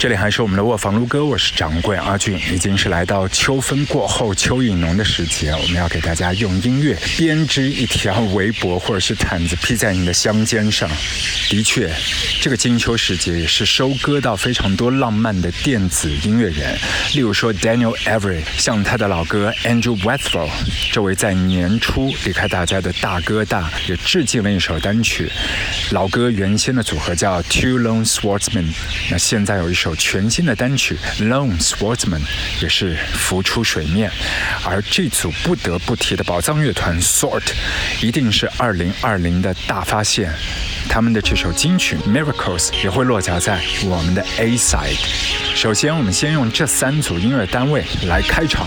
这里还是我们的卧房撸歌，我是掌柜阿俊，已经是来到秋分过后秋意浓的时节，我们要给大家用音乐编织一条围脖或者是毯子披在你的香肩上。的确，这个金秋时节也是收割到非常多浪漫的电子音乐人，例如说 Daniel Avery，像他的老哥 Andrew Westfall，这位在年初离开大家的大哥大，也致敬了一首单曲。老歌原先的组合叫 Two Lone Swordsmen，那现在有一首全新的单曲 Lone Swordsman 也是浮出水面，而这组不得不提的宝藏乐团 Sort，一定是2020的大发现。他们的这首金曲 Miracles 也会落脚在我们的 A side。首先，我们先用这三组音乐单位来开场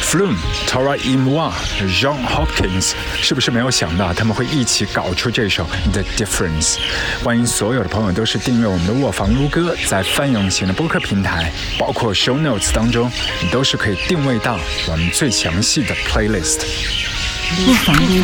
：Flume、Tora i m o a John Hopkins。是不是没有想到他们会一起搞出这首 The Difference？欢迎所有的朋友都是订阅我们的卧房撸歌，在泛用型的播客平台，包括 Show Notes 当中，你都是可以定位到我们最详细的 Playlist。卧房撸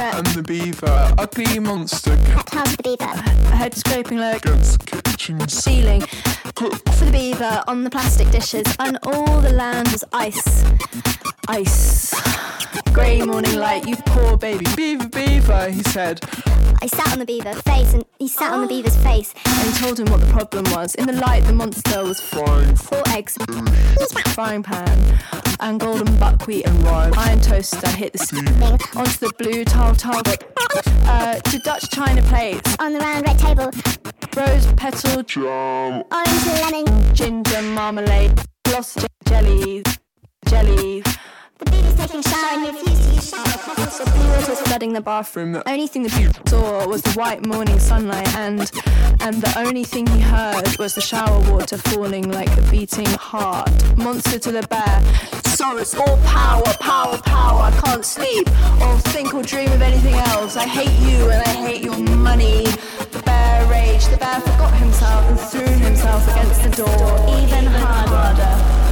歌。monster. And the beaver, ugly monster. How's the beaver? Head scraping leg against kitchen ceiling. For the beaver on the plastic dishes, and all the land was ice. Ice. Grey morning light, you poor baby. Beaver, beaver, he said. I sat on the beaver's face, and he sat on the oh. beaver's face. And told him what the problem was. In the light, the monster was frying four eggs, in a frying pan, and golden buckwheat and rye. Iron toaster hit the ceiling onto the blue tile tile. Uh, to Dutch china plates on the round red table. Rose petal jam, orange lemon, ginger marmalade, gloss jellies, jellies. The beaver's taking shower and refused to use shower. Blue water flooding the bathroom. The only thing the beaver saw was the white morning sunlight, and and the only thing he heard was the shower water falling like a beating heart. Monster to the bear. So it's all power, power, power. I can't sleep or think or dream of anything else. I hate you and I hate your money. The bear raged. The bear forgot himself and threw himself against the door even harder.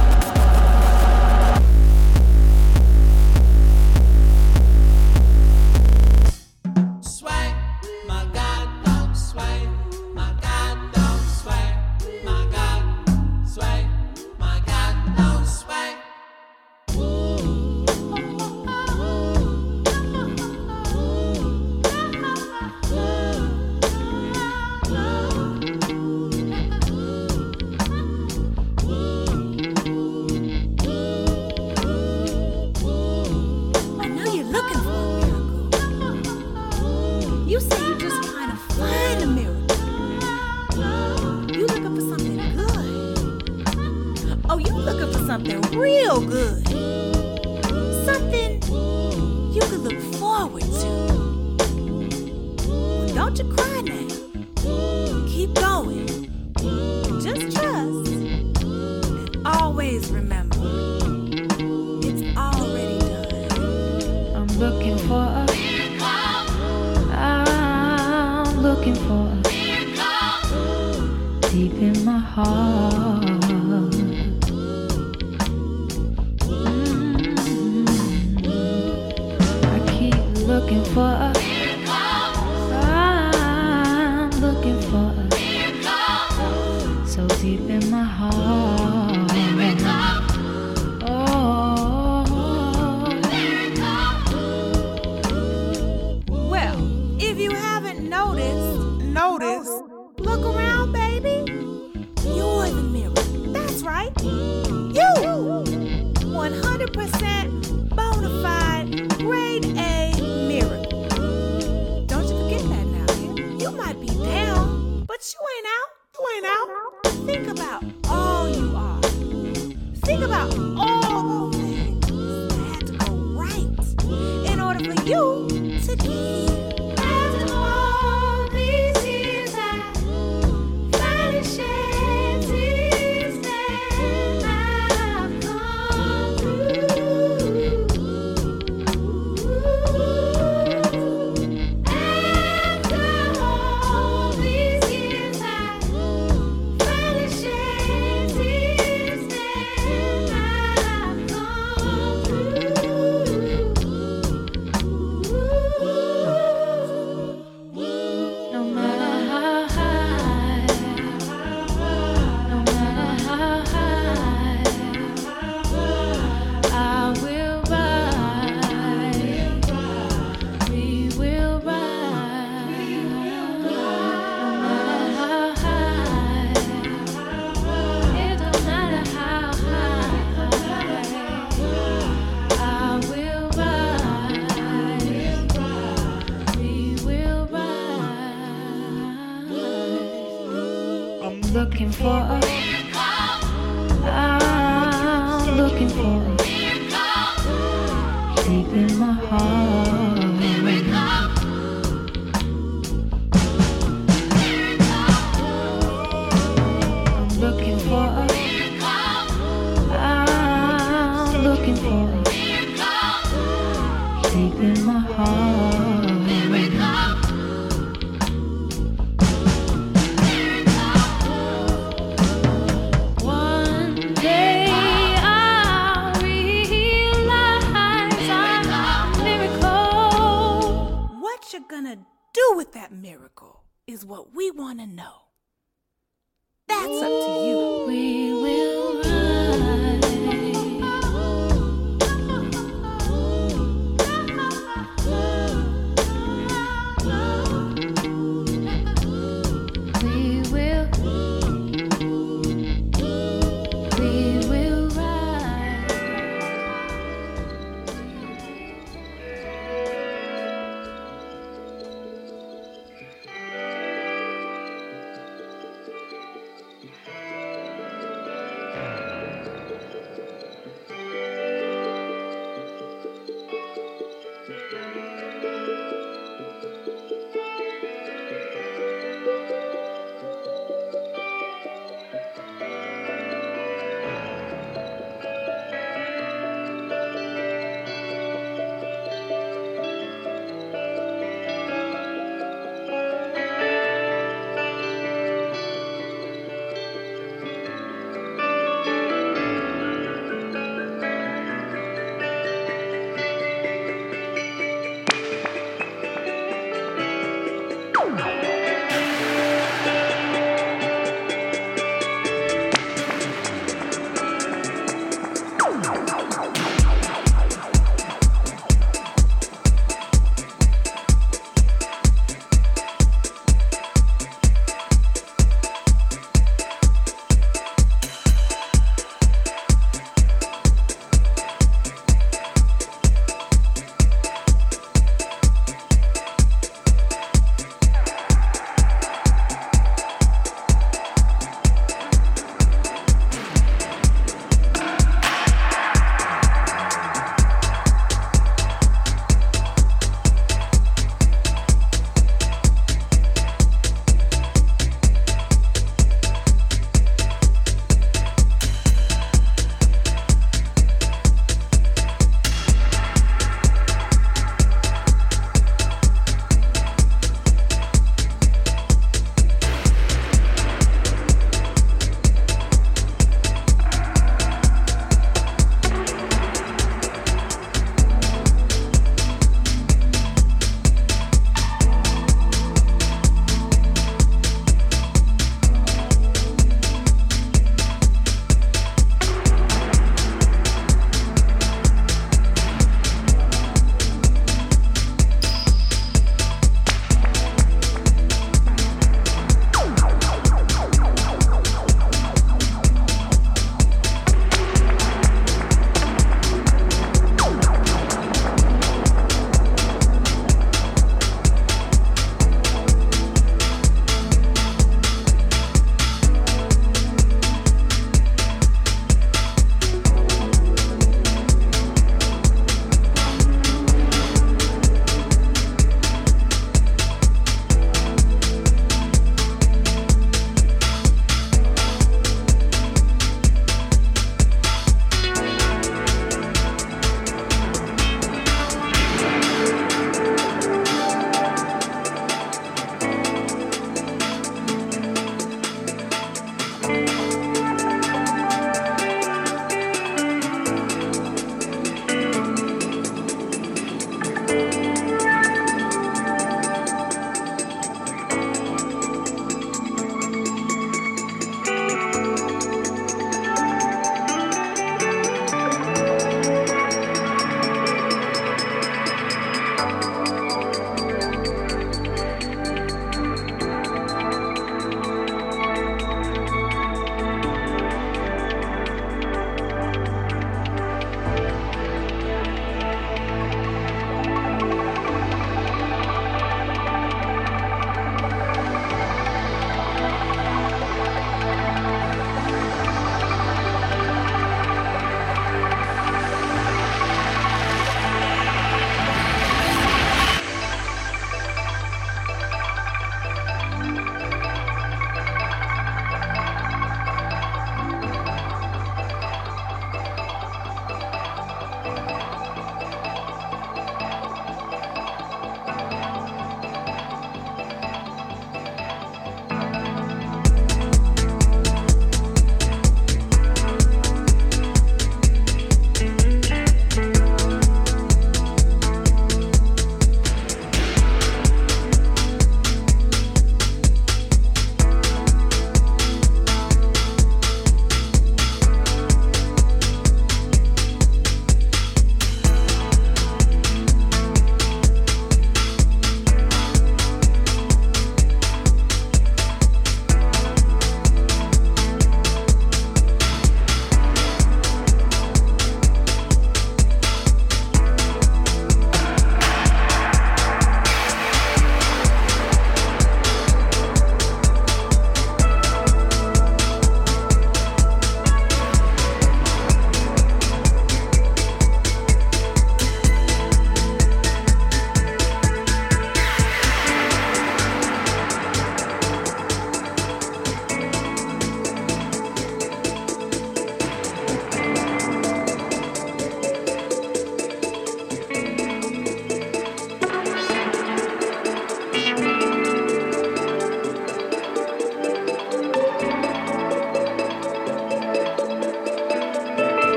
you gonna do with that miracle is what we wanna know. That's up to you. We will rise.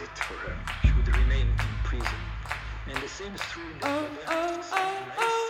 visitor should remain in prison. And the same is true in the oh, oh, oh, oh, oh.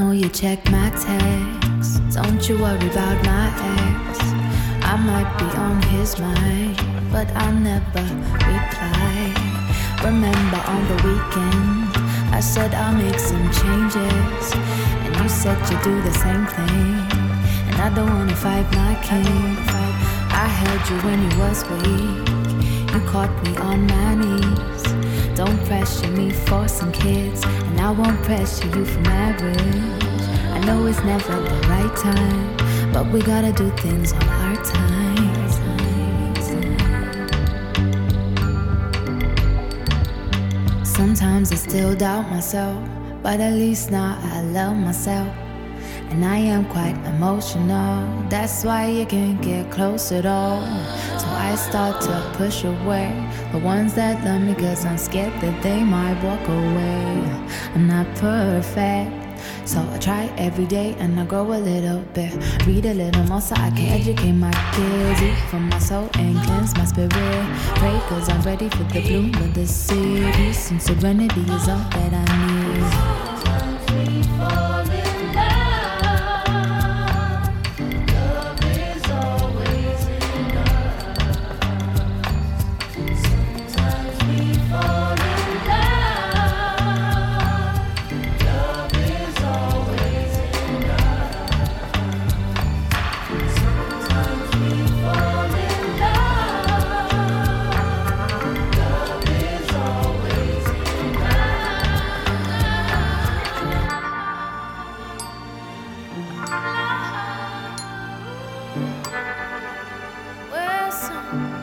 Know you check my text. Don't you worry about my ex. I might be on his mind, but I'll never reply. Remember on the weekend, I said I'll make some changes, and you said you'd do the same thing. And I don't wanna fight my king. I held you when you was weak. You caught me on my knees. Don't pressure me for some kids, and I won't pressure you for marriage. I know it's never the right time, but we gotta do things on our time. Sometimes I still doubt myself, but at least now I love myself. And I am quite emotional, that's why you can't get close at all. So I start to push away the ones that love me, cause I'm scared that they might walk away. I'm not perfect. So I try every day and I grow a little bit. Read a little more so I can educate my kids. Eat from my soul and cleanse my spirit. Pray cause I'm ready for the bloom of the city. And serenity is all that I need. Wilson.